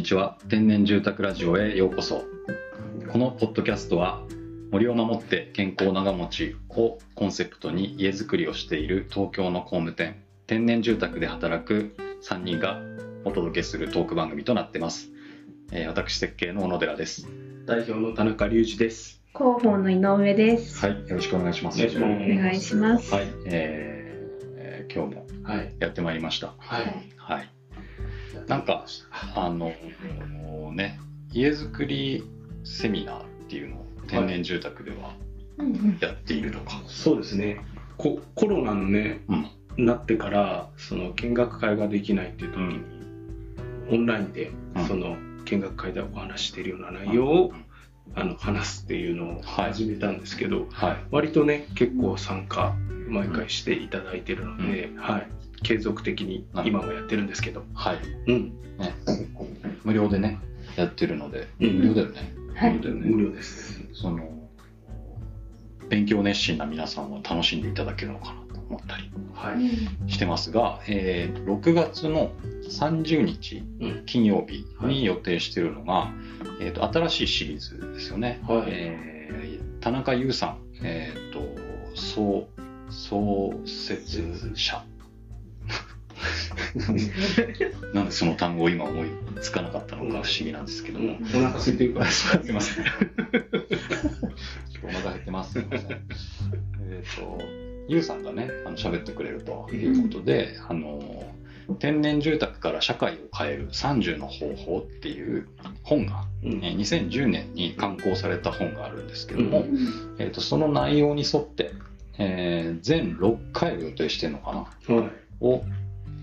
にちは天然住宅ラジオへようこそこのポッドキャストは森を守って健康長持ちをコンセプトに家づくりをしている東京の工務店天然住宅で働く3人がお届けするトーク番組となっています、えー私設計の小野寺です代表の田中隆二です。広報の井上です。はいよろしくお願いしますお願いしますお願いします。はい、えーえー今日もはい。やってまいりましたはい。はいなんかあのね家づくりセミナーっていうのを天然住宅ではうんうん。やっているとか、そうですね。ココロナのね、うん。なってから、その見学会ができないっていう時に、オンラインでうん。その見学会でお話ししているような内容を、あの話すっていうのをはい。始めたんですけど、はい。割とね、結構参加毎回していただいてるので、はい。継続的に今もやってるんですけど、はい。うん。ね。無料でねやってるので、うん。無料だよね。はい。無料だよね。無料です。その勉強熱心な皆さんは楽しんでいただけるのかなと思ったりはい。してますが、えー6月の30日うん。金曜日に予定しているのが、えー、と新しいシリーズですよね、はい。えー田中優さん、えー、と創創設者なんでその単語を今思いつかなかったのか不思議なんですけども、お腹空いてるから。すいません。お腹減ってます。すいません。えっ、と、ゆうさんがね、あの喋ってくれるということで、あの、天然住宅から社会を変える30の方法っていう本が、うんえー2010年に刊行された本があるんですけども、うえっとその内容に沿って、えー全6回を予定してるのかな？はい。を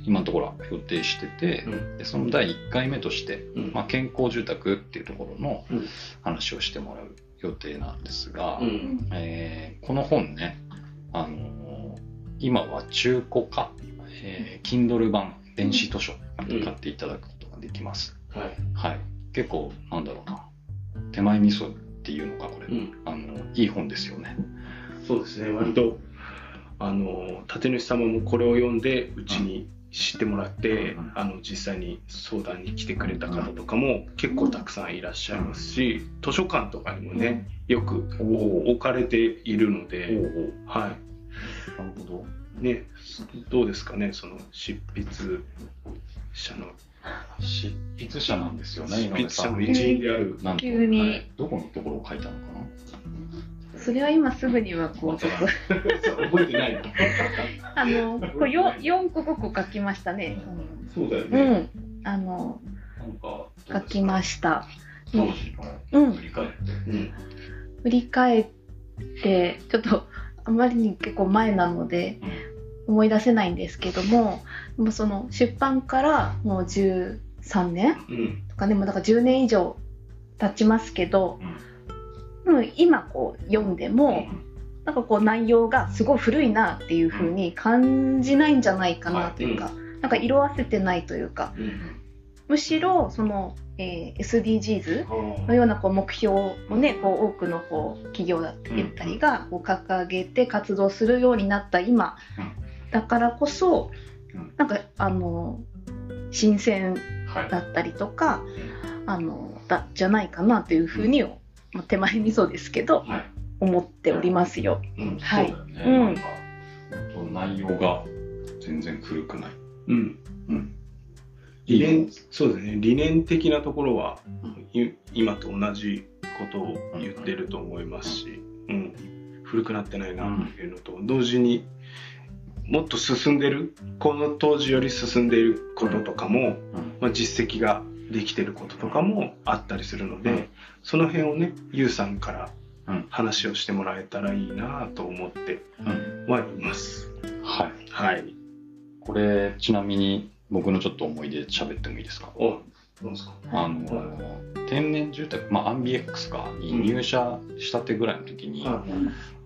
今のところは予定してて、うんでその第1回目として、うんまあ、健康住宅っていうところのうん話をしてもらう予定なんですが、うん。えーこの本ね、あのー今は中古か、えー Kindle 版電子図書で買っていただくことができます。はい。はい、結構なんだろうな手前味噌っていうのかこれ、うん。あのいい本ですよね。そうですね。割と、あの、立主様もこれを読んで、うちに知ってもらって、うんあの、実際に相談に来てくれた方とかも結構たくさんいらっしゃいますし、図書館とかにもね、よくお置かれているのおで、おはなるほど。い。ね、どうですかね、その執筆者の、執筆者なんですよね、執。筆者の一員である。急に。はい。どこのところを書いたのかそれは今すぐにはこうちょっと覚えてないの あのこうよ四個五個書きましたね。そうだようね。ん。あのな。なんか書きました。当時の振り返って。うん。振り返ってちょっとあまりに結構前なので思い出せないんですけども、でもその出版からもう13年？うん。とかねもうだから10年以上経ちますけど、うん、今こう読んでも、なんかこう内容がすごい古いなっていう風に感じないんじゃないかなというか、なんか色あせてないというかうん。むしろその、えー SDGs あのようなこう目標をねこう多くのこう企業だったりがこう掲げて活動するようになった今だからこそうん。なんかあの新鮮はい。だったりとかあのだじゃないかなというふうに、まあ、手前味噌ですけどはい。思っておりますよ。うん。はいそうだよね。うんなんか本当内容が全然古くない。うん。うん。理念そうですね理念的なところは、い今と同じことを言ってると思いますし、うん、古くなってないなっていうのと、同時にもっと進んでるこの当時より進んでいることとかも、うんまあ、実績ができてることとかもあったりするので、うんその辺をねゆうさんからうん話をしてもらえたらいいなと思ってうん。はいます。はい。はい。これちなみに僕のちょっと思い出喋ってもいいですか？おどうですかあの天然住宅、まあ、アンビエックスかに入社したてぐらいの時に、あ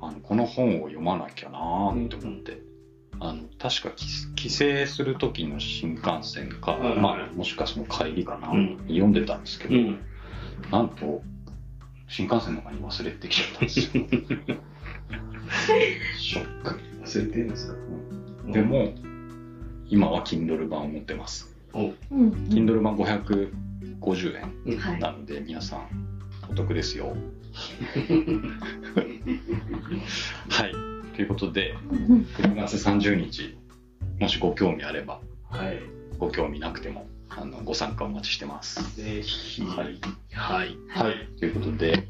のこの本を読まなきゃなーって思って、あの確か帰帰省する時の新幹線か、うん。まあ、もしかその帰りかな、うん。読んでたんですけど、うん。なんと新幹線の中に忘れてきちゃったんですよ。ショック。忘れてるんですか？で、も今は Kindle 版を持ってます。Kindle 版500 50円はいなので、皆さんお得ですよ。はい。ということで、6月30日、もしご興味あれば、はい。ご興味なくても、あのご参加お待ちしてます。ぜひ。はい。はい。はい。ということで、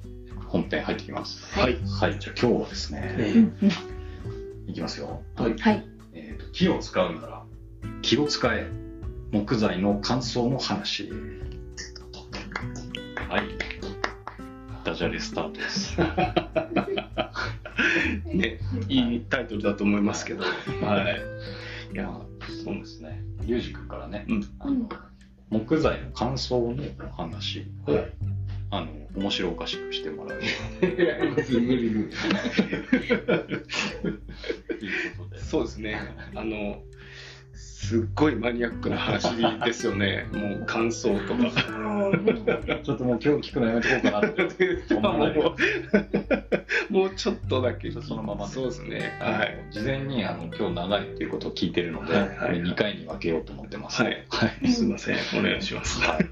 本編入ってきます。はい。はい。じゃあ今日はですね、えうんうんいきますよ。はい。はい。えーと木を使うなら気を使え木材の乾燥の話はいダジャレスタートです ね、いいタイトルだと思いますけど。はい。い。やそうですね。リュウジ君からね、うん。あの木材の乾燥の話。を、はいあの面白おかしくしてもらう。そうですね。あの、すっごいマニアックな話ですよね。もう感想とか。ちょっともう今日聞くのやめとこうかなって もうちょっとだけ。そのままでそうですね。はい。事前にあの今日長いっていうことを聞いてるので、はいはいこれ2回に分けようと思ってます。はいはい。すいません。お願いします。はい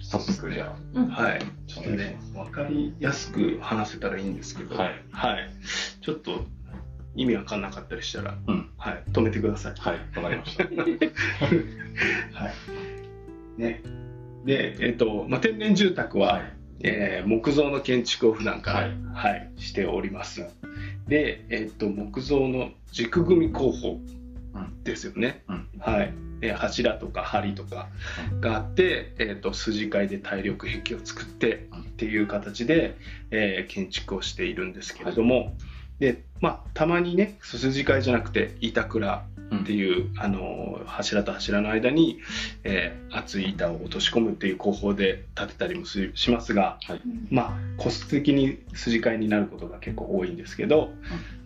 早速じゃうんはい。ちょっとね、わかりやすく話せたらいいんですけど、はい。はい。ちょっと意味わかんなかったりしたら、うん。はい。止めてください。はい、わかりました。はい。ね。で、えっ、と、まあ、天然住宅は、はいえー木造の建築を普段から、ははいいしております。で、えっ、と、木造の軸組み工法ですよね。うんはい。で柱とか梁とかがあって、えー、と筋交いで耐力壁を作ってうんっていう形で、えー建築をしているんですけれども、でまあ、たまにね筋交いじゃなくて板倉うんっていう、あのー柱と柱の間に、えー厚い板を落とし込むっていう工法で建てたりもすしますが、はい。まあコスト的に筋交いになることが結構多いんですけど、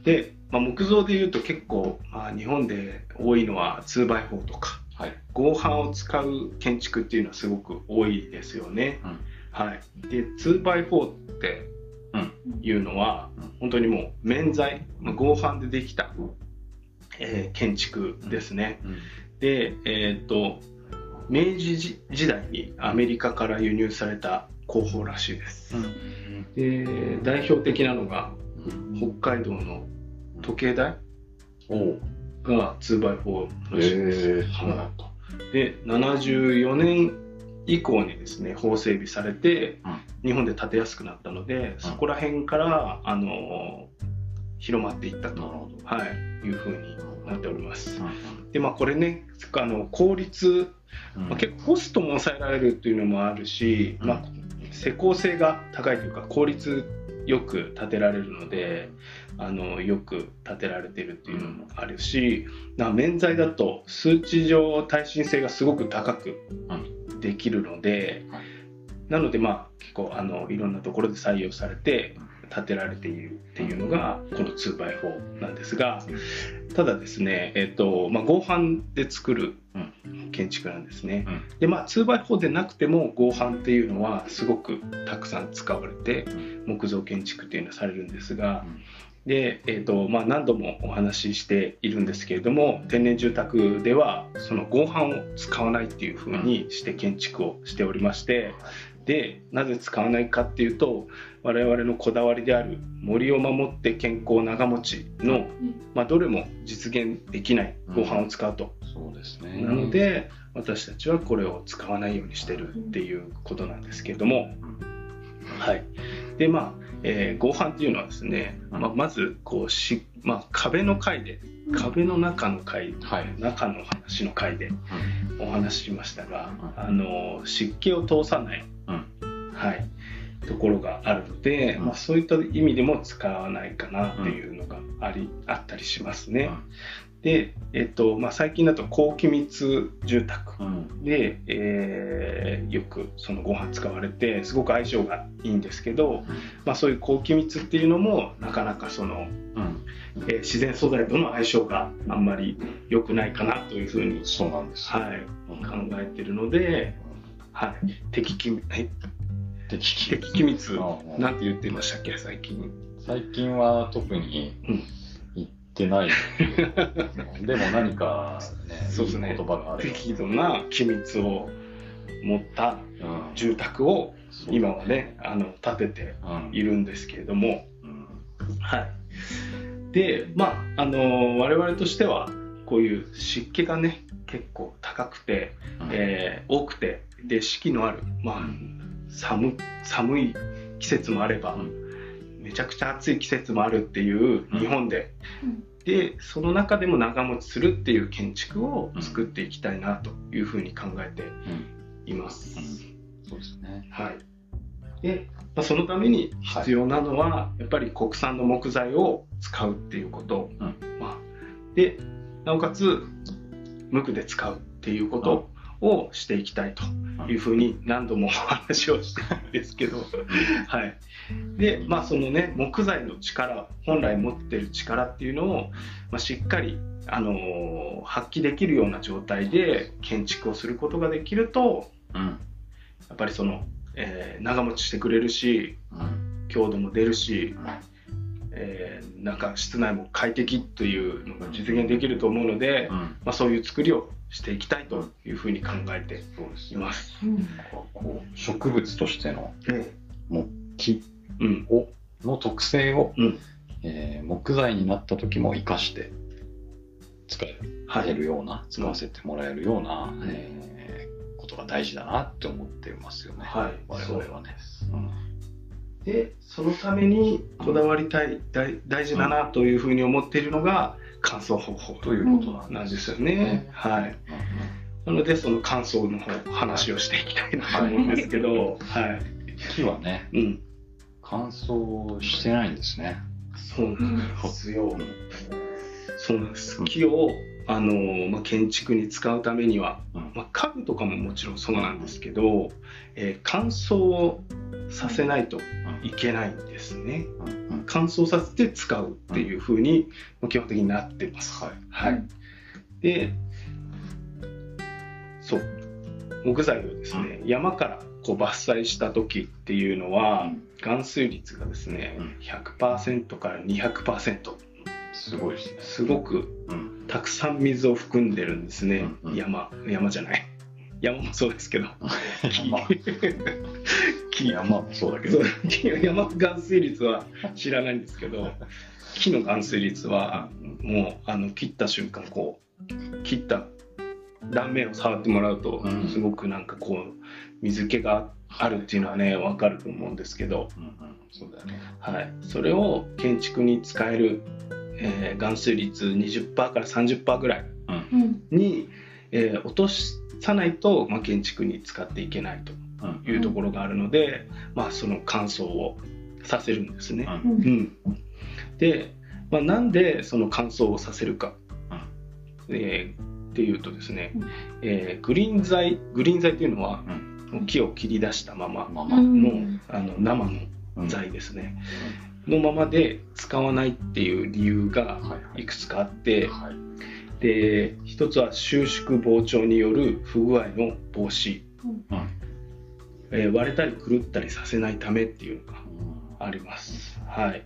で、まあ、木造でいうと結構、まあ、日本で多いのは 2x4 とかはい。合板を使う建築っていうのはすごく多いですよね。うん。はい、で 2x4 っていうのは、うん本当にもう面材まあ合板でできた、えー建築ですね。うんで、えー、と明治時時代にアメリカから輸入された工法らしいです。で代表的なのが北海道の時計台。が 2x4 らしいです。はいで74年以降にですね法整備されて、うん日本で建てやすくなったので、そこら辺からあの広まっていったと。はい、いうふうになっております。うでまあこれねあの効率、ん。まあ、結構コストも抑えられるっていうのもあるし、うん。まあ、施工性が高いというか効率よく建てられるのであのよく建てられてるっていうのもあるし、な面材だと数値上耐震性がすごく高くできるので、はいなのでまあ結構あのいろんなところで採用されて建てられているっていうのがこの 2x4 なんですがただですね、えっとまあ、合板で作る建築なんですね。うん。でまあ 2x4 でなくても合板っていうのはすごくたくさん使われて木造建築っていうのはされるんですが、で、えーとまあ、何度もお話ししているんですけれども天然住宅ではその合板を使わないっていうふうにして建築をしておりましてでなぜ使わないかっていうと我々のこだわりである森を守って健康長持ちの、まあ、どれも実現できない合板を使うと、そうですね。なので私たちはこれを使わないようにしてるっていうことなんですけれども、はい。で、まあ、えー合板っていうのはですね、うん。まあ、まずこうし、まあ、壁の階で壁の中の階はい。中の話の階でお話ししましたが、うん。あの湿気を通さない、うんはい、ところがあるので、うんまあ、そういった意味でも使わないかなっていうのがあり、あったりしますね。で、えっとまあ、最近だと高気密住宅うん。で、えーよくそのご飯使われてすごく相性がいいんですけど、まあ、そういう高気密っていうのもなかなかその、うん。えー自然素材との相性があんまり良くないかなというふうに、そうなんです。はい、考えてるので、はい、敵気はい敵機敵気密。なんて言ってましたっけ？最近。最近は特にうん。言ってない。でも何かね、そうですね。言葉があれば。適度な機密を持った住宅を今はねあの建てているんですけれども、はい。でまああの我々としてはこういう湿気がね結構高くて、えー、多くてで四季のあるまあ寒寒い季節もあれば、めちゃくちゃ暑い季節もあるっていう日本で、でその中でも長持ちするっていう建築を作っていきたいなというふうに考えています。そうですね。はい。でまあ、そのために必要なのは、はい、やっぱり国産の木材を使うっていうこと、うん、まあ、でなおかつ無垢で使うっていうことをしていきたいというふうに何度もお話をしてるんですけど、はい、でまあそのね木材の力本来持ってる力っていうのを、まあ、しっかり、あのー、発揮できるような状態で建築をすることができると、うん、やっぱりその、えー、長持ちしてくれるし、うん、強度も出るし、うん、えー、なんか室内も快適というのが実現できると思うので、まあ、そういう作りをしていきたいというふうに考えています。こう植物としての木を、の特性を、うん、えー、木材になった時も生かして使えるような、はい、使わせてもらえるような、うん、えー、ことが大事だなって思ってますよね、はい、我々はね。でそのためにこだわりたい、大大事だなというふうに思っているのが、乾燥方法ということなんですよね。はい。なのでその乾燥の方話をしていきたいなと思うんですけど、はい。木はね、うん、乾燥してないんですね。そうなんですよ。そうなんです。木をあのまあ、建築に使うためには、まあ、家具とかももちろんそうなんですけど、えー、乾燥をさせないといけないんですね。乾燥させて使うっていうふうに基本的になってます。はい。はい、で、そう。木材をですね、山からこう伐採した時っていうのは、含水率がですね、100%から200%。すごいですね。すごく、たくさん水を含んでるんですね。山、山じゃない。山もそうですけど。木。山もそうだけど。山含水率は知らないんですけど、木の含水率はもうあの切った瞬間こう切った断面を触ってもらうとすごくなんかこう水気があるっていうのはね分かると思うんですけど、そうだよね。はい、それを建築に使える、えー、含水率20%から30%ぐらいに、えー、落とさないと、まあ、建築に使っていけないというところがあるので、まあ、その乾燥をさせるんですね。うん、うん、で、まあ、なんでその乾燥をさせるか、うん、えー、っていうとですね、えー、グリーン剤グリーン剤っていうのは、木を切り出したままの,、あの生の材ですね、のままで使わないっていう理由がいくつかあって、はいはいで一つは収縮膨張による不具合の防止、うん、えー、割れたり狂ったりさせないためっていうのがあります、うん、はい。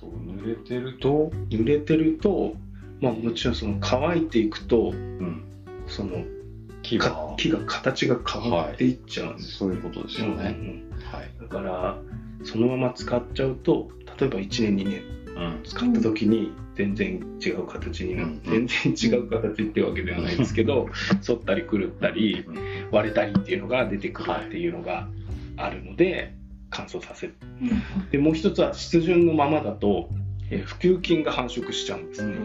濡れてると？濡れてるとまあもちろんその乾いていくと、うん、その木が木が形が変わっていっちゃうんです、はい、そういうことですよね、はい、だからそのまま使っちゃうと例えば1年2年使った時に全然違う形になって、全然違う形っていうわけではないですけど反ったり狂ったり割れたりっていうのが出てくるっていうのがあるので乾燥させる。でもう一つは湿潤のままだと、えー、普及菌が繁殖しちゃうんですね。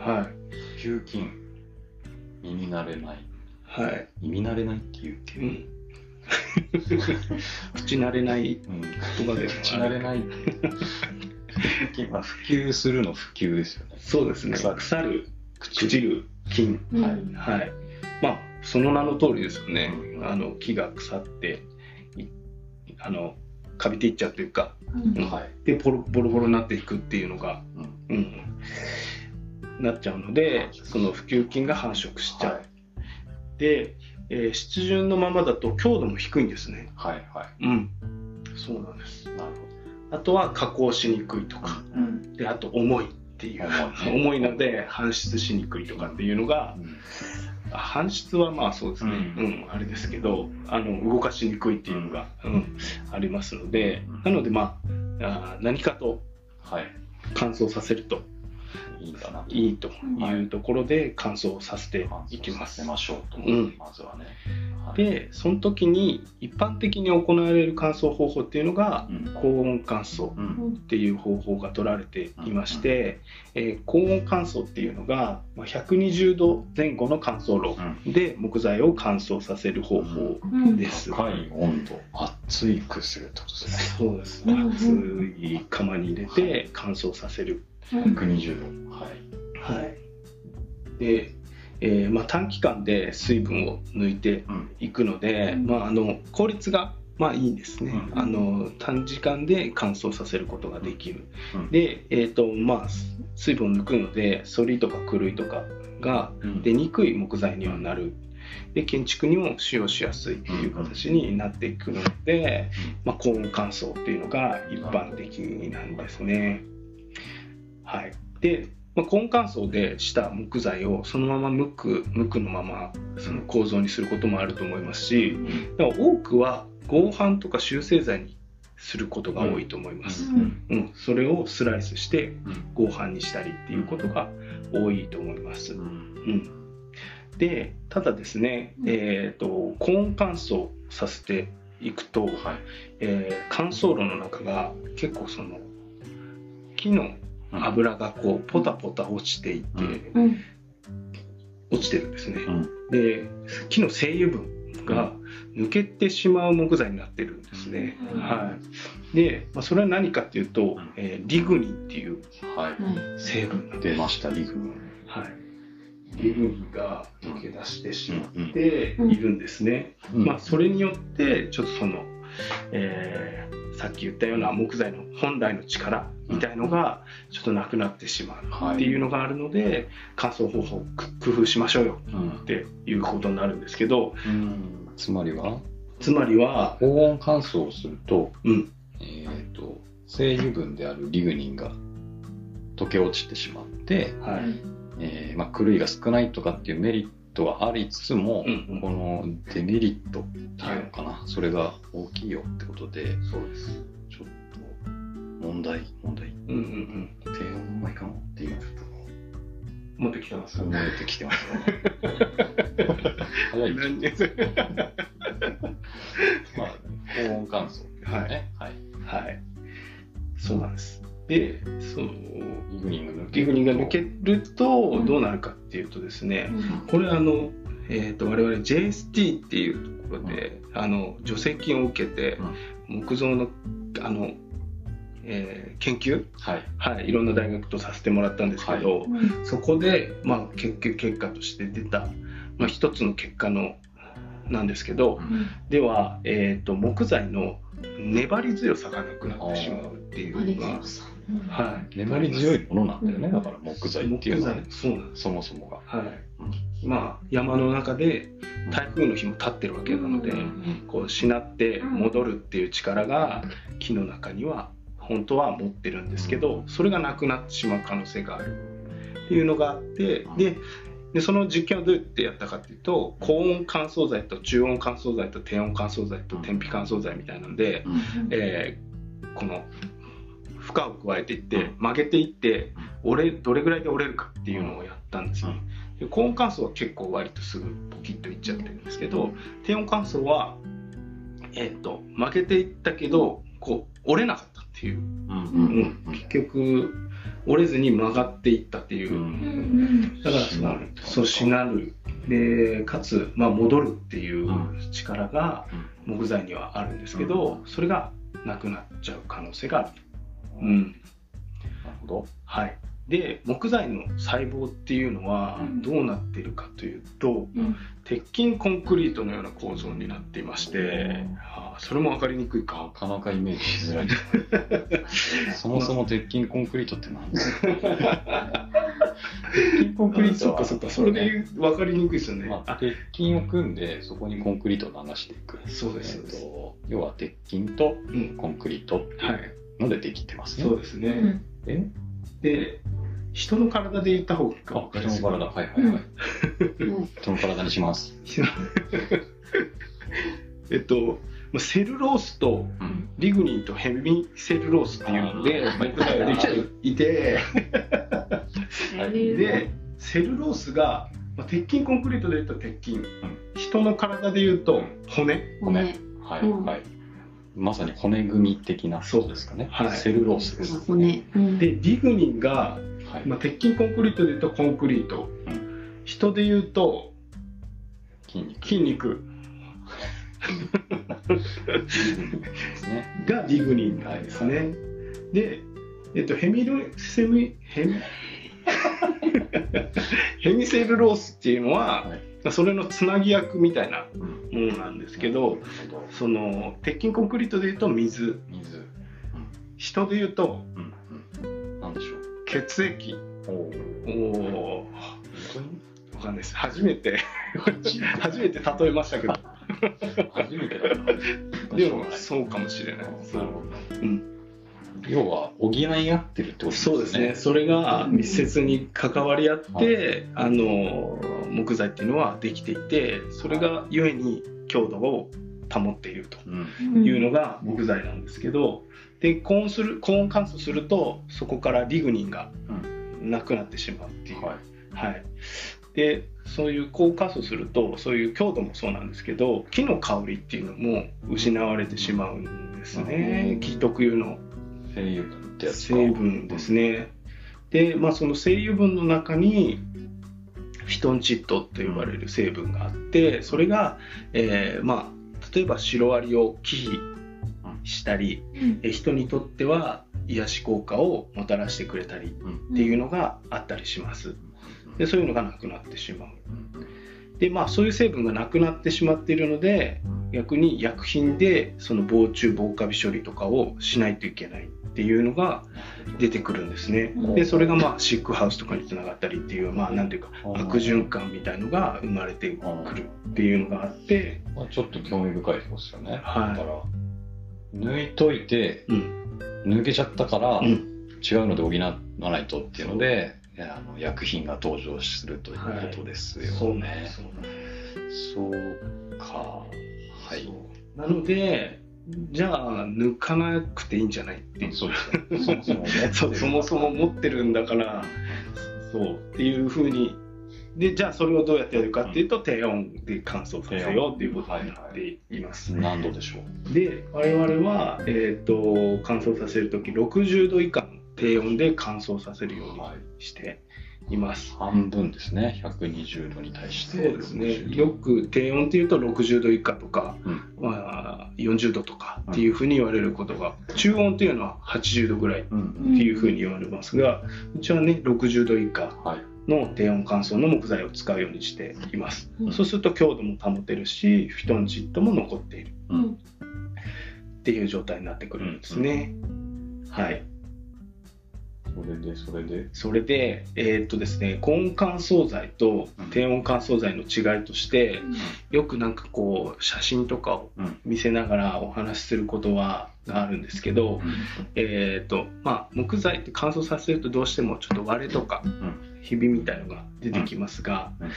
はい、普及菌。耳慣れない。はい。耳慣れないっていうけど、うん。口慣れない言葉で口慣れないまあ、普及するの普及ですよね。そうですね。腐る、朽ちる菌。はい。はい。まあ、その名の通りですよね。うん、あの、木が腐って、あの、カビていっちゃうというか、うん、はい。で、ボロボロボロになっていくっていうのが、うん、うん、なっちゃうので、その普及菌が繁殖しちゃう。はい、で、えー、湿潤のままだと強度も低いんですね。はいはい。うん。そうなんです。なるほど。あとは加工しにくいとか、うん、であと重いっていう。重い。ので搬出しにくいとかっていうのが、搬出はまあそうですね、うん、うん、あれですけどあの動かしにくいっていうのが、うん、ありますので、なのでまあ何かと乾燥させるといいんだないいというところで乾燥させていきます。ましょうと、うん、まずはね。でその時に一般的に行われる乾燥方法っていうのが、うん、高温乾燥っていう方法が取られていまして、うん、えー、高温乾燥っていうのが120度前後の乾燥炉で木材を乾燥させる方法です。高い温度熱いくするってことですね。そうです。熱い釜に入れて乾燥させる。120度。はい。はい。で、えーまあ、短期間で水分を抜いていくので、うん、まあ、あの効率がまあいいですね、うん、あの短時間で乾燥させることができる、うん、で、えーとまあ、水分を抜くので反りとか狂いとかが出にくい木材にはなる、で建築にも使用しやすいという形になっていくので、まあ、高温乾燥っていうのが一般的なんですね。はい、でまあ、根乾燥でした木材をそのまま無垢無垢のままその構造にすることもあると思いますし、だから多くは合板とか修正材にすることが多いと思います、うん、うん、それをスライスして合板にしたりっていうことが多いと思います、うん、でただですね、えーと、と高温乾燥させていくと、はい、えー、乾燥炉の中が結構その木の油がこうポタポタ落ちていて、落ちてるんですね、で木の精油分が抜けてしまう木材になってるんですね、はい、で、まあ、それは何かっていうと、えー、リグニンっていう成分なんです。出ましたリグニ。ンはい。リグニンが溶け出してしまっているんですね、まあそれによってちょっとその、えーさっき言ったような木材の本来の力みたいのがちょっとなくなってしまうっていうのがあるので、乾燥方法工夫しましょうよっていうことになるんですけど、うん、つまりは？つまりは高温乾燥をすると,、うん。えーと、精油分であるリグニンが溶け落ちてしまって、はい。えーまあ、狂いが少ないとかっていうメリットトはありつつも、うんうん、このデメリットっていうのかな、はい、それが大きいよってことでそうです。ちょっと問題問題、うんうんうん、低温まいかもっていうちょっと持ってきてます。持ってきてます。ね 早い何です。まあ高温乾燥ね。はい、はい、はい、そうなんですでそのイグニンが抜けるが抜けるとどうなるかっていうとですね、うん、これあの、えーと、我々 JST っていうところで、うん、あの助成金を受けて、うん、木造のあの、えー、研究、はい。はい、いろんな大学とさせてもらったんですけど、はい、そこで、まあ、研究結果として出た、まあ、一つの結果のなんですけど、では、えーと木材の粘り強さがなくなってしまうっていうのが。はい、粘り強いものなんだよね、だから木材っていうのは、そうなんそもそもが。はい。うん、まあ山の中で台風の日も立ってるわけなので、うん、こうしなって戻るっていう力が木の中には本当は持ってるんですけどそれがなくなってしまう可能性がある。っていうのがあってででその実験をどうやってやったかっていうと高温乾燥剤と中温乾燥剤と低温乾燥剤と天日乾燥剤みたいなので、うん、えー、この負荷を加えていって曲げていって折れどれぐらいで折れるかっていうのをやったんですね。で高温乾燥は結構割とすぐポキッといっちゃってるんですけど低温乾燥は、えーと、曲げていったけどこう折れなかったっていう、うんうん、結局折れずに曲がっていったっていう、だからそのそうしなる。でかつ、まあ、戻るっていう力が木材にはあるんですけどそれがなくなっちゃう可能性があるうん、なるほど。はい。で木材の細胞っていうのはどうなっているかというと、うん、鉄筋コンクリートのような構造になっていまして、はあ、それも分かりにくいか。なかなかイメージしづらいそもそも鉄筋コンクリートって何ですか？鉄筋コンクリートそっかそっかそれで分かりにくいですよね、まあ、鉄筋を組んでそこにコンクリートを流していく。そうです、えー、要は鉄筋とコンクリートっていう、うん、はいのでできてますね。そうですね。うん、で、人の体で言った方があ、人の体、はいはいはい。人の体にします。えっと、まあセルロースとうん。リグニンとヘミセルロースっていうので木材ができていて でセルロースが、まあ、鉄筋コンクリートで言うと鉄筋、人の体で言うと骨骨。骨はいうんはい。まさに骨組み的な。そうですかね。はい。セルロースです。骨、うん。でリグニンが、はい。まあ、鉄筋コンクリートで言うとコンクリート、うん。人で言うと筋肉。筋肉。ですね。がリグニンなんですね。で、えっと、ヘミロセミヘミ ヘミセルロースっていうのは、はいそれのつなぎ役みたいなうん。ものなんですけど、その鉄筋コンクリートでいうと水水。人でいうとうんうん。なんでしょう。血液おお。おおわかんないです初めて 初めて例えましたけど 初めてだな。でもそうかもしれないなるほど。うん要は補い合ってるってことですね。そうですね。それが密接に関わり合って、あの木材っていうのはできていてそれがゆえに強度を保っているとうん。いうのが木材なんですけどで高温する高温乾燥するとそこからリグニンがなくなってしまうっていう、はい。はい、でそういう高乾燥するとそういう強度もそうなんですけど木の香りっていうのも失われてしまうんですね、木特有の成油分ってやつか。成分ですね。で、まあ、その成油分の中にフィトンチッドと呼ばれる成分があってそれが、えーまあ、例えばシロアリを忌避したり、うん。え人にとっては癒し効果をもたらしてくれたりうん。っていうのがあったりします。でそういうのがなくなってしまう。うん。でまあそういう成分がなくなってしまっているので逆に薬品でその防虫防カビ処理とかをしないといけないっていうのが出てくるんですね。うんでそれがまあシックハウスとかにつながったりっていうまあなんていうかうん悪循環みたいのが生まれてくるっていうのがあって、まあ、ちょっと興味深いですよね。はいだから、抜いといて、うん抜けちゃったから、うん違うので補わないとっていうので、あの薬品が登場するということですよね。そうなんですそうなんですそうか。はい。なのでじゃあ抜かなくていいんじゃないっていう。そうですね。そもそも持ってるんだから。そう。っていうふうに。でじゃあそれをどうやってやるかっていうと低温で乾燥させようっていうことになっています。何度でしょう？で我々は、えー、と乾燥させる時60度以下の低温で乾燥させるようにして。います。半分ですね。120度に対して。そうですね。よく低温っていうと60度以下とか、うん。まあ、40度とかっていうふうに言われることが中温っていうのは80度ぐらいっうんていうふうに言われますがうちはね60度以下はい。の低温乾燥の木材を使うようにしています、うん。そうすると強度も保てるしフィトンチッドも残っているうん。っていう状態になってくるんですね、はいそれで、それで？それでえーっとですね高温乾燥剤と低温乾燥剤の違いとしてよくなんかこう写真とかをうん。見せながらお話しすることはがあるんですけど、えーっとまあ木材って乾燥させるとどうしてもちょっと割れとかん。ひびみたいのが出てきますが、うん。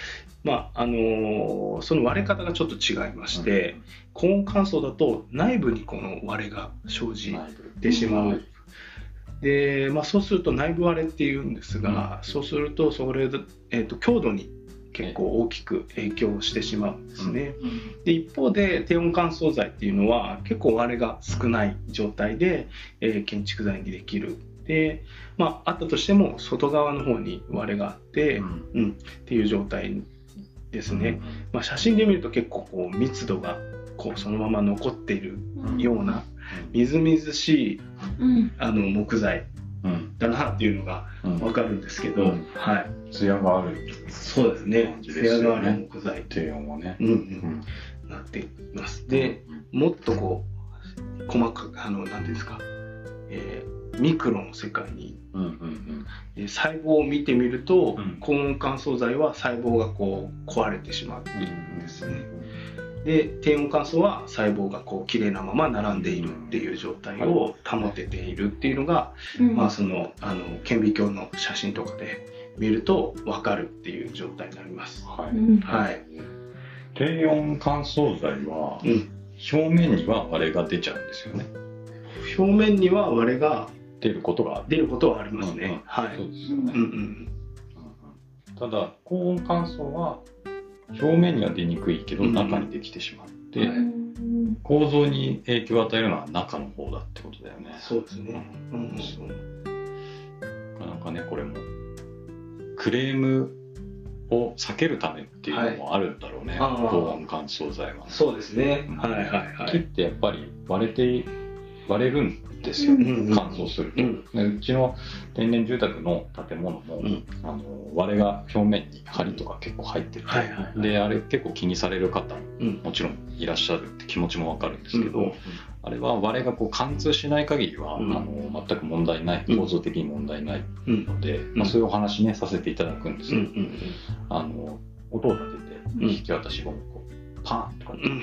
まああのーその割れ方がちょっと違いまして、高温乾燥だと内部にこの割れが生じてしまう。で、まあ、そうすると内部割れっていうんですが、そうするとそれで、えー、と強度に結構大きく影響してしまうんですね。で一方で低温乾燥剤っていうのは結構割れが少ない状態で、えー建築材にできる。で、まあ、あったとしても外側の方に割れがあって、うんっていう状態ですね。まあ、写真で見ると結構こう密度がこうそのまま残っているようなみずみずしいうんあの木材うん。だなっていうのがうん。わかるんですけど、うんはい、艶がある。そうですね艶がある木材低温はね。うんううんん。なっています。で、もっとこう細かくあの何ていうんですか、えーミクロの世界にうんうんえー細胞を見てみると、うん高温乾燥剤は細胞がこう壊れてしまっているんですね。で低温乾燥は細胞がこう綺麗なまま並んでいるっていう状態を保てているっていうのが、うんまあそのあの顕微鏡の写真とかで見ると分かるっていう状態になります。はいうんはい。低温乾燥剤はうん。表面には割れが出ちゃうんですよね表面には割れが出ることがある出ることはありますね。うんうんはい。そうですよね、うんうん。ただ高温乾燥は表面には出にくいけどうん。中にできてしまって、はい。うん構造に影響を与えるのは中の方だってことだよね。そうですね。うん。うん。なかなかねこれもクレームを避けるためっていうのもあるんだろうね、はい高温乾燥剤はね、そうですね。うん。はいはいはい。木ってやっぱり割れて割れるんですよ、乾燥すると、うん。でうちの天然住宅の建物も、うん。あの割れが表面に梁とか結構入ってて、はいはいはい。であれ結構気にされる方もちろんいらっしゃるって気持ちもわかるんですけど、うんあれは割れがこう貫通しない限りは、うん。あの全く問題ないうん。構造的に問題ないうん。ので、まあ、そういうお話ねさせていただくんですけど、うんうん。あの音を立ててうん。引き渡しパーンとか。うねん。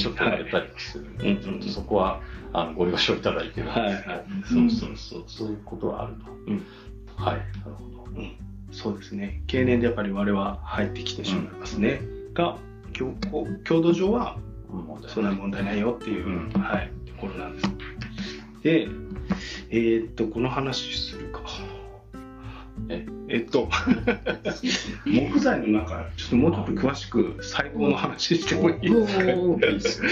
ちょっと割れたりするんで、うん。ちょっとそこはあのご了承いただいてるんですけど、はい。はいそうそうそう。そういうことがあると、うん。はい。なるほど。そうですね。経年でやっぱり割れは入ってきてしまいますね。が、強強度上は問題そんな問題ないよっていう、うん。はい、ところなんです。で、えーっと、この話するか。ええっと、木材の中、ちょっともうちょっと詳しく細胞の話してもいいですか？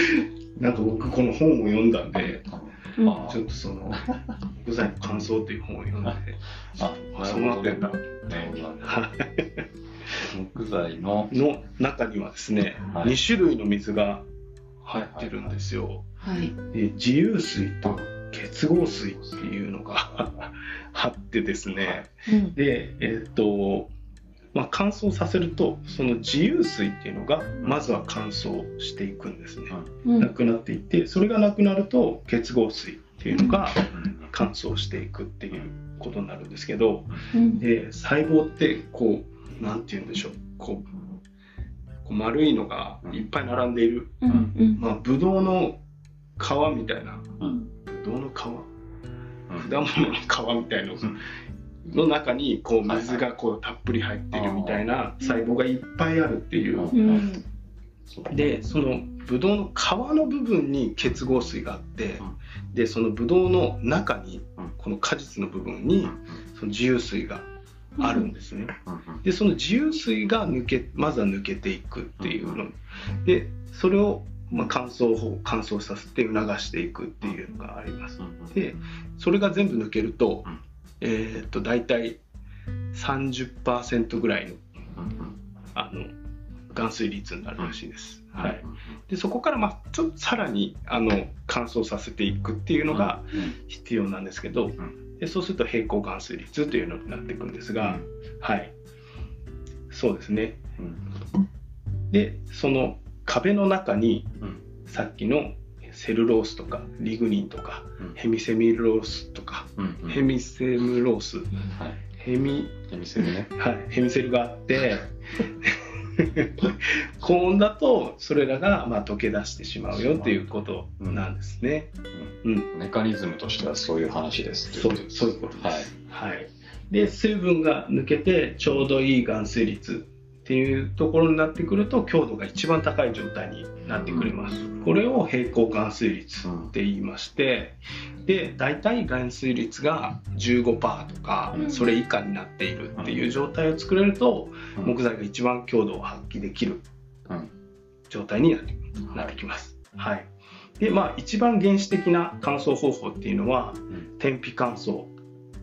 なんか僕この本を読んだんで、うん。あちょっとその、木材の感想っていう本を読んで、ああそうなってんだ。ねは木材の？いの中にはですね、はい。2種類の水が入ってるんですよ。はい。で自由水と結合水っていうのが あってですね、うん。で、えっと、まあ、乾燥させると、その自由水っていうのが、まずは乾燥していくんですね。うん。なくなっていって、それがなくなると結合水っていうのが乾燥していくっていうことになるんですけど、うん。で、細胞ってこう、なんて言うんでしょう、こう、こう丸いのがいっぱい並んでいる、うん。うん。まあ、ブドウの皮みたいな、うんブドウの皮うん。果物の皮みたいのの中にこう水がこうたっぷり入ってるみたいな細胞がいっぱいあるっていう。うん。でそのブドウの皮の部分に結合水があってでそのブドウの中にうん。この果実の部分にその自由水があるんですね。うん。でその自由水が抜けまずは抜けていくっていうの。でそれをまあ乾燥法乾燥させて促していくっていうのがあります。でそれが全部抜けると,、うん。えーっと大体30%ぐらいのあの含水率になるらしいです。はい、でそこからまあちょっとさらにあの乾燥させていくっていうのが必要なんですけど、ん。でそうすると平行含水率というのになっていくんですが、はい。そうですね。でその壁の中にうん。さっきのセルロースとかリグニンとかヘミセミロースとか、ヘミセムロース。はい。ヘミヘミセルね。はい、ヘミセルがあって 高温だとそれらがまあ溶け出してしまうよっていうことなんですね。うん、メカニズムとしてはそういう話ですそうそういうことです。はい。はい。で水分が抜けてちょうどいい含水率っていうところになってくると強度が一番高い状態になってくれます。これを平行含水率って言いまして、で大体含水率が15%とかうんそれ以下になっているっていう状態を作れるとうん木材が一番強度を発揮できるうん状態になってなってきます。はい。でまあ一番原始的な乾燥方法っていうのはん天日乾燥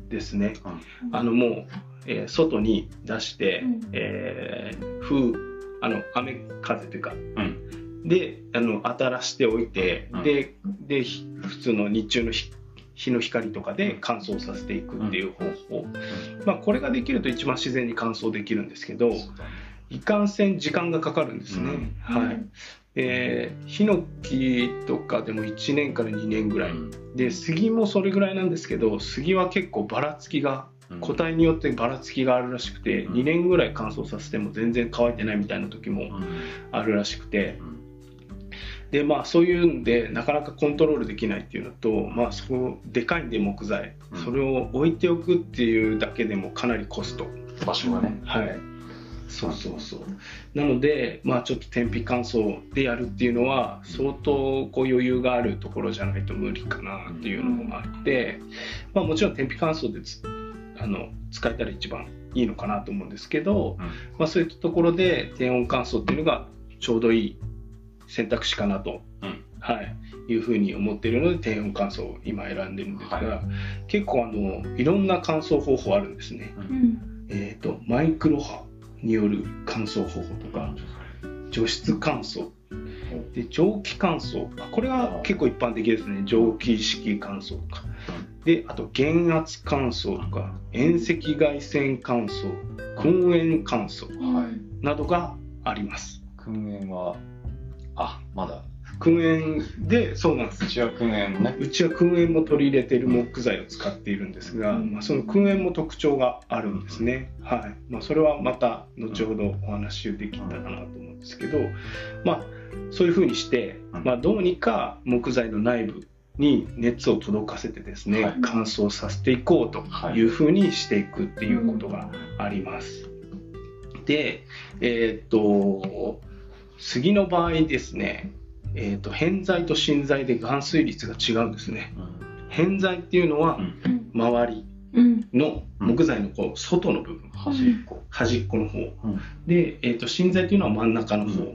ですね。うんあのもう、えー外に出して、うん。えー風あの雨風というかうん。であの当たらしておいて、うん。ででひ普通の日中の日日の光とかで乾燥させていくっていう方法、まあ、これができると一番自然に乾燥できるんですけどいかんせん時間がかかるんですね、うん。はい。えーヒノキとかでも1年から2年ぐらい。で杉もそれぐらいなんですけど杉は結構ばらつきが個体によってばらつきがあるらしくてうん。2年ぐらい乾燥させても全然乾いてないみたいな時もあるらしくて。でまあそういうんでなかなかコントロールできないっていうのとまあそこでかいんで木材、それを置いておくっていうだけでもかなりコスト。場所がね。はい。そうそうそう。なのでまあちょっと天日乾燥でやるっていうのは相当こう余裕があるところじゃないと無理かなっていうのもあって、まあもちろん天日乾燥であの使えたら一番いいのかなと思うんですけど、まあそういったところで低温乾燥っていうのがちょうどいい選択肢かなと、うん、はい、いうふうに思っているので低温乾燥を今選んでるんですが、はい、結構あのいろんな乾燥方法あるんですね。うん、えーと、マイクロ波による乾燥方法とか除湿乾燥。で蒸気乾燥。これは結構一般的ですね。蒸気式乾燥とかであと減圧乾燥とか遠赤外線乾燥燻煙乾燥などがあります。燻煙はあまだ。燻煙でそうなんです。うちは燻煙ね。うちは燻煙も取り入れている木材を使っているんですが、まあ、その燻煙も特徴があるんですね、はい。まあ、それはまた後ほどお話できたらなと思うんですけど、まあ、そういうふうにして、まあ、どうにか木材の内部に熱を届かせてですね、はい、乾燥させていこうとい。うふうにしていくっていうことがあります。で、えー、っと杉の場合ですね、えーと、偏在と芯材で含水率が違うんですね。偏在っていうのは周りの木材のこう外の部分、端っこ。端っこの方、で、えーと、芯材っていうのは真ん中の方、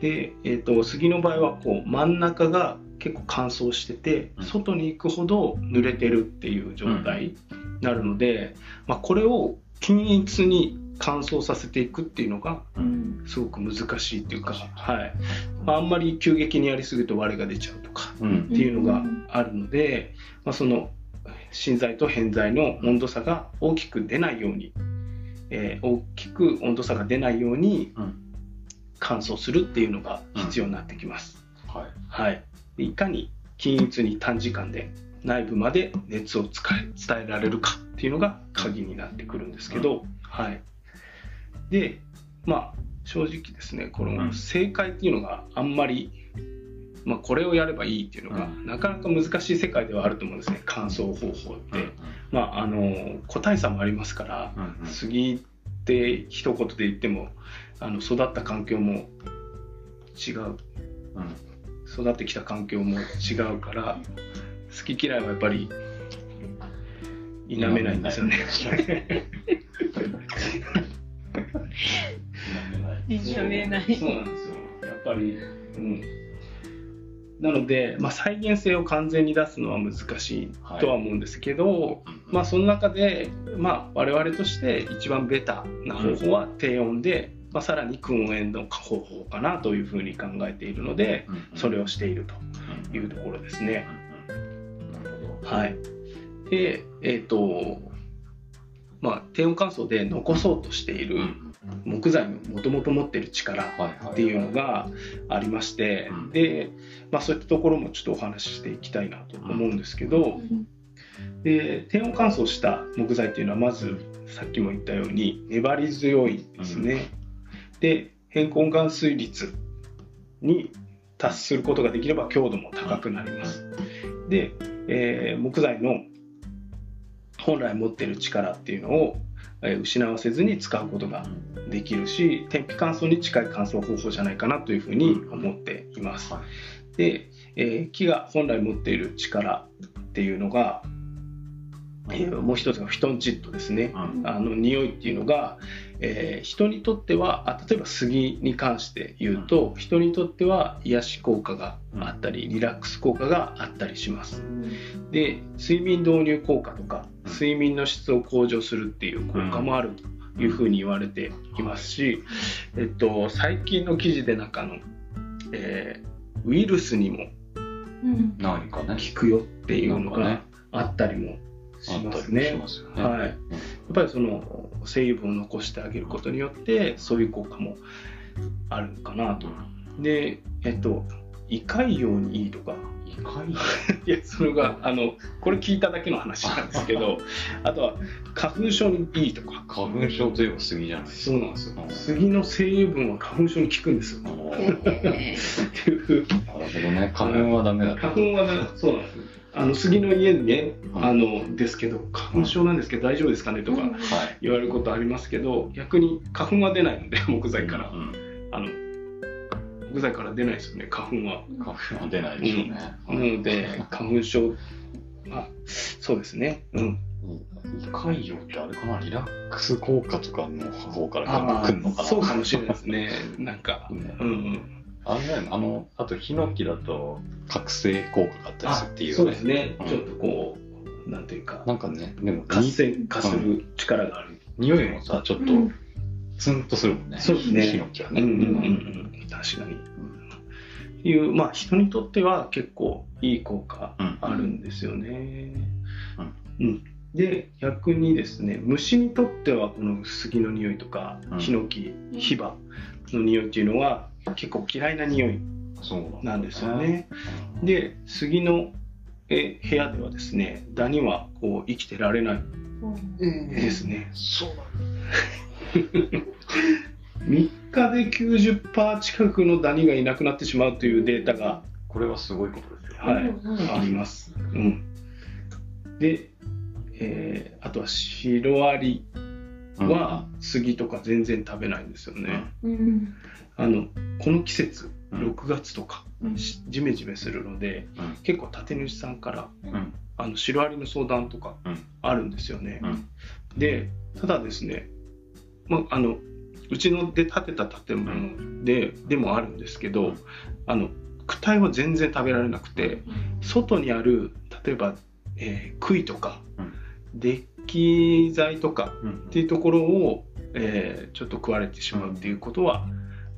で、えーと、杉の場合はこう真ん中が結構乾燥してて外に行くほど濡れてるっていう状態になるので、まあ、これを均一に乾燥させていくっていうのがすごく難しいっていうか、はい。まあ、あんまり急激にやりすぎると割れが出ちゃうとかっていうのがあるので、まあ、その芯材と偏材の温度差が大きく出ないように、えー、大きく温度差が出ないように乾燥するっていうのが必要になってきます。はい、はい、いかに均一に短時間で内部まで熱を使え伝えられるかっていうのが鍵になってくるんですけど、はい、でまあ正直ですねこの正解っていうのがあんまり、まあ、これをやればいいっていうのが、なかなか難しい世界ではあると思うんですね乾燥方法って、まああの個体差もありますから、杉って一言で言ってもあの育った環境も違う、育ってきた環境も違うから好き嫌いはやっぱり否めないんですよね。否めない。そうなんですよ。やっぱり、うん。なので、まあ、再現性を完全に出すのは難しいとは思うんですけど、はい、まあ、その中で、まあ、我々として一番ベタな方法は低温で、まあ、さらに燻煙の方法かなというふうに考えているので、それをしているというところですね。はい。で、えっ、ー、と、まあ、低温乾燥で残そうとしている木材のもともと持ってる力っていうのがありまして、で、まあ、そういったところもちょっとお話ししていきたいなと思うんですけど、で低温乾燥した木材っていうのはまずさっきも言ったように粘り強いですね。で変根含水率に達することができれば強度も高くなります。で、えー、木材の本来持ってる力っていうのを失わせずに使うことができるし天日乾燥に近い乾燥方法じゃないかなというふうに思っています。で、えー、木が本来持っている力っていうのが、えー、もう一つがフィトンチッドですね、あの匂いっていうのが、えー、人にとってはあ例えば杉に関して言うと、人にとっては癒し効果があったりリラックス効果があったりします。で睡眠導入効果とか睡眠の質を向上するっていう効果もあるというふうに言われていますし、えっと、最近の記事で中の、えー、ウイルスにも何かね。効くよっていうのがあったりもしますね。すねぱりその成分を残してあげることによってそういう効果もあるかなと。で、えっと、胃潰瘍にいいとか。胃潰 いやそれがあのこれ聞いただけの話なんですけど あとは花粉症にいいとか。花粉症といえば杉じゃないですそうなんですよ。杉の精油分は花粉症に効くんですよ。え っていう。なるほどね。花粉はダメだ花粉はねそうなんですあの杉の家にね、あのですけど花粉症なんですけど大丈夫ですかねとかはい。言われることありますけど逆に花粉は出ないので 木材から、うんあの木材から出ないですよね花粉は。花粉は出ないでしょうね、なので花粉症まあそうですね。うん。胃潰瘍ってあれかなリラックス効果とかの方からるのかな。そうかもしれないですね。なんかねうんうんああのあとヒノキだと覚醒効果があったりするっていう。そうですね、うん。ちょっとこうなんていうか。なんかねでも活性化する力がある、匂いもさちょっとうんツンとするもんね、そうですね。ヒノキはね、うんうんうんうん。確かに、いうまあ人にとっては結構いい効果うんあるんですよね、うん。で逆にですね虫にとってはこの杉の匂いとかうん。ヒノキヒバの匂いっていうのは結構嫌いな匂い。そうなんですよね。うんで杉のえ部屋ではですねダニはこう生きてられない。ですね。そうなんだ。3日で90%近くのダニがいなくなってしまうというデータが、これはすごいことですよ。はいうん。あります。うん、で、えーあとはシロアリは杉とか全然食べないんですよね。うん。あのこの季節うん。6月とかうん。しジメジメするのでうん。結構立主さんからうん。あのシロアリの相談とかうん。あるんですよね。うん。でただですね、まあ、あのうちので建てた建物ででもあるんですけど、うん。あの躯体は全然食べられなくて外にある例えば、えー杭とか、うんデッキ材とかうんっていうところを、えーちょっと食われてしまうっていうことは、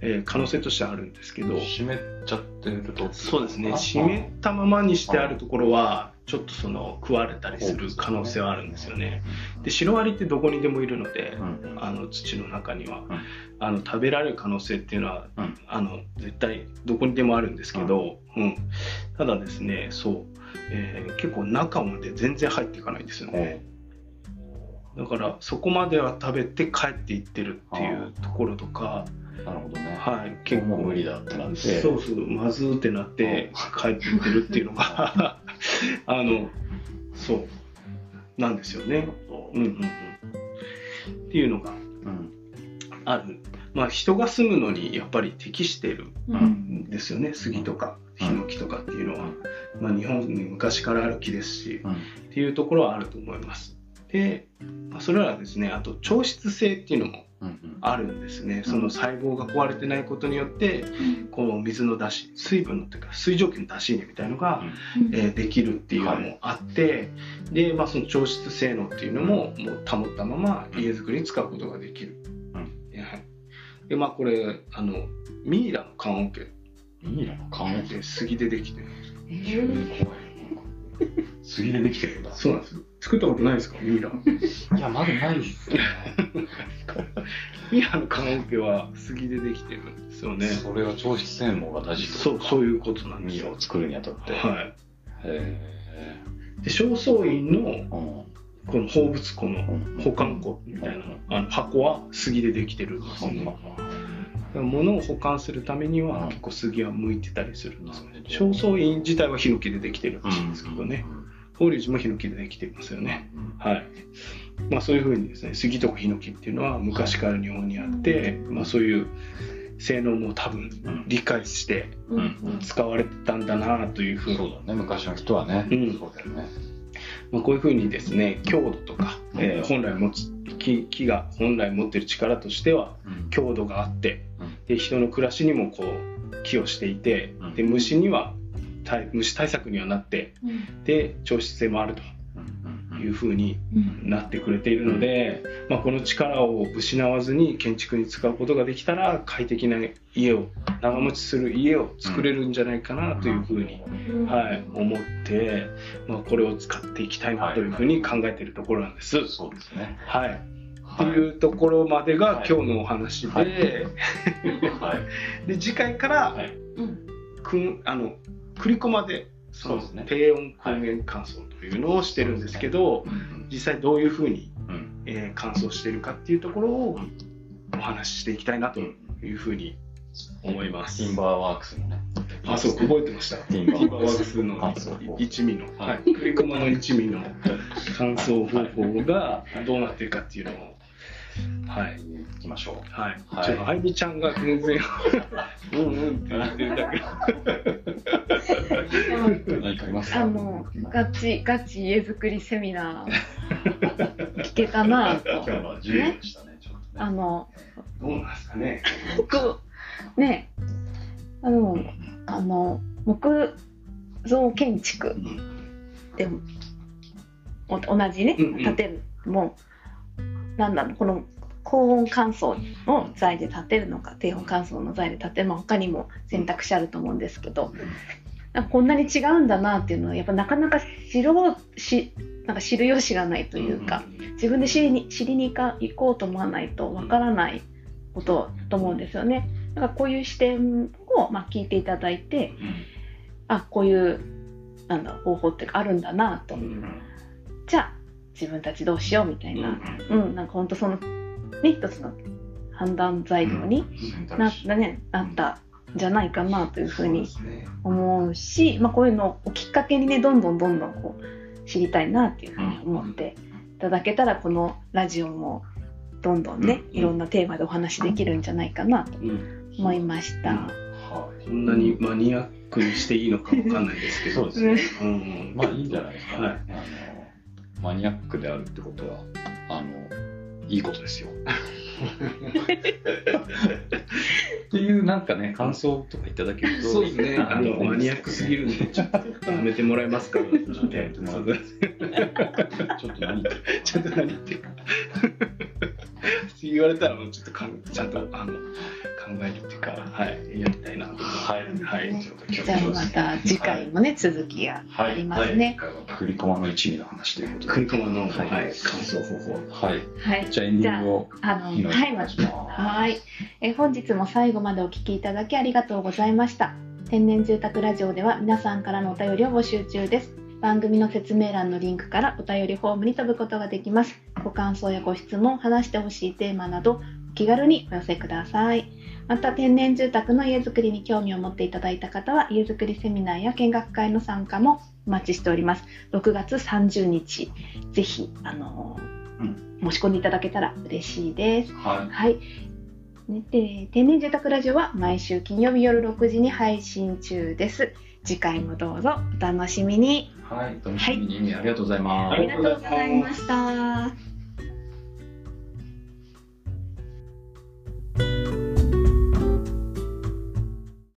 えー可能性としてはあるんですけど、湿っちゃってるとそうですね。あ湿ったままにしてあるところはちょっとその食われたりする可能性はあるんですよね。でシロアリってどこにでもいるので、うん。あの土の中には、うん。あの食べられる可能性っていうのは、うん。あの絶対どこにでもあるんですけど、うん。ただですねそう、えー結構中まで全然入っていかないんですよね。だからそこまでは食べて帰っていってるっていうところとか、なるほどね。はい、結構無理だってなって。そうそうまずーってなって帰っていってるっていうのが あのそうなんですよね。うんうんうん、っていうのがうん。ある。まあ人が住むのにやっぱり適してるうん。んですよね。杉とかヒノキとかっていうのは、まあ、日本に昔からある木ですしうん。っていうところはあると思います。で、まあ、それらはですねあと調湿性っていうのもうんうん。あるんですね。その細胞が壊れてないことによってこう水の出し水分のというか水蒸気の出し入れみたいのが、えーできるっていうのもあって、で、まあ、その調湿性能っていうのももう保ったまま家づくりに使うことができる。うん。はい。でまあこれあのミイラの棺桶。っいいな缶て杉でできてる。えー杉でできてるんだ。そうなんですよ。作ったことないですか？ミイラ。いやまだないっすね。ミイラの棺桶は杉でできてるんですよね。それは調湿性能が大事そうそういうことなんですよ。ミイラを作るにあたって。はへいで正倉院のこの放物庫のうん保管庫みたいなあの箱は杉でできてるんですよね。物を保管するためにはうん。結構杉は向いてたりするんです正倉院自体はヒノキでできてるらしいんですけどね。法隆寺もヒノキでできてますよね。はい。まあそういうふうにですね、杉とかヒノキっていうのは昔から日本にあって、まあそういう性能も多分うん。理解してうん使われてたんだなというふうに。そうだね。昔の人はね。うん。そうだよね。まあ、こういうふうにですね強度とか、えー本来持つ木木が本来持ってる力としてはうん。強度があってうんで人の暮らしにもこう寄与していてうん。で虫には対虫対策にはなってで調湿性もあるというふうにうん。なってくれているので、まあ、この力を失わずに建築に使うことができたら快適な家を長持ちする家を作れるんじゃないかなというふうに、はい、思って、まあ、これを使っていきたいなというふうに考えているところなんです。そうですね。はい、ってはいいうところまでがはい。今日のお話で、はい。はい。で次回からはい。うんくんあの栗駒でそのそうですね。低温高原乾燥というのをしてるんですけど、うん実際どういうふうに、うん。えー乾燥してるかっていうところをお話ししていきたいなというふうに思います。ティンバーワークスのね。あ、そう、覚えてました。ティンバーワークスの一味の、ははい。い、栗駒の一味の 乾燥方法がどうなってるかっていうのを、はい、いきましょう。はい。はい。ちょっとあゆみちゃんが全然、うんうん。って言ってるだけ。何かありますか？あのガチガチ家づくりセミナー聞けたなと。今日の授業でしたね。ちょっとね。あのどうなんですかね？こうね？あのあの木造建築でもお同じね？うんうん。建てるもなんだろうこの高温乾燥の材で建てるのか低温乾燥の材で建てるのか他にも選択肢あると思うんですけどなんかこんなに違うんだなっていうのはやっぱなかなか知ろうしなんか知るよう知らないというか、自分で知りに知りに行か行こうと思わないとわからないことだと思うんですよね。だからこういう視点を、まあ、聞いていただいてあこういうなんだ方法ってあるんだなと、じゃあ自分たちどうしようみたいな、うん。なんか本当そのね一つの判断材料にな,、ね、なったんじゃないかなというふうに思うし、まあ、こういうのをきっかけにねどんどんどんどんこう知りたいなっていうふうに思っていただけたらこのラジオもどんどんね、うん。いろんなテーマでお話できるんじゃないかなとうん。思いました。はい。こんなにマニアックにしていいのかわかんないですけど。そうですね。うん。まあいいんじゃないですか、ね。はい。あのマニアックであるってことはあのいいことですよ。っていうなんかね感想とかいただけるとそうですね。あのマニアックすぎるるんでちょっとやめてもらえますか？ちょっと何言ってるちょっと何言ってるか。言われたらもうちょっとかんちゃんとあの考えるっていうか、はい、やはいはい。じゃあまた次回もね、続きがありますね。振り駒の一味の話ということで。栗駒の、ははいい、乾燥方法。はい。はい。じゃあエンディングをあの、今はい、まお願いしますはい。え本日も最後までお聞きいただきありがとうございました。天然住宅ラジオでは皆さんからのお便りを募集中です。番組の説明欄のリンクからお便りフォームに飛ぶことができます。ご感想やご質問、話してほしいテーマなど、お気軽にお寄せください。また、天然住宅の家づくりに興味を持っていただいた方は、家づくりセミナーや見学会の参加もお待ちしております。6月30日、ぜひ、あの申し込んでいただけたら嬉しいです。ははい。ねで天然住宅ラジオは毎週金曜日夜6時に配信中です。次回もどうぞお楽しみに。い。はい。楽しみに、ありがとうございます。ありがとうございました。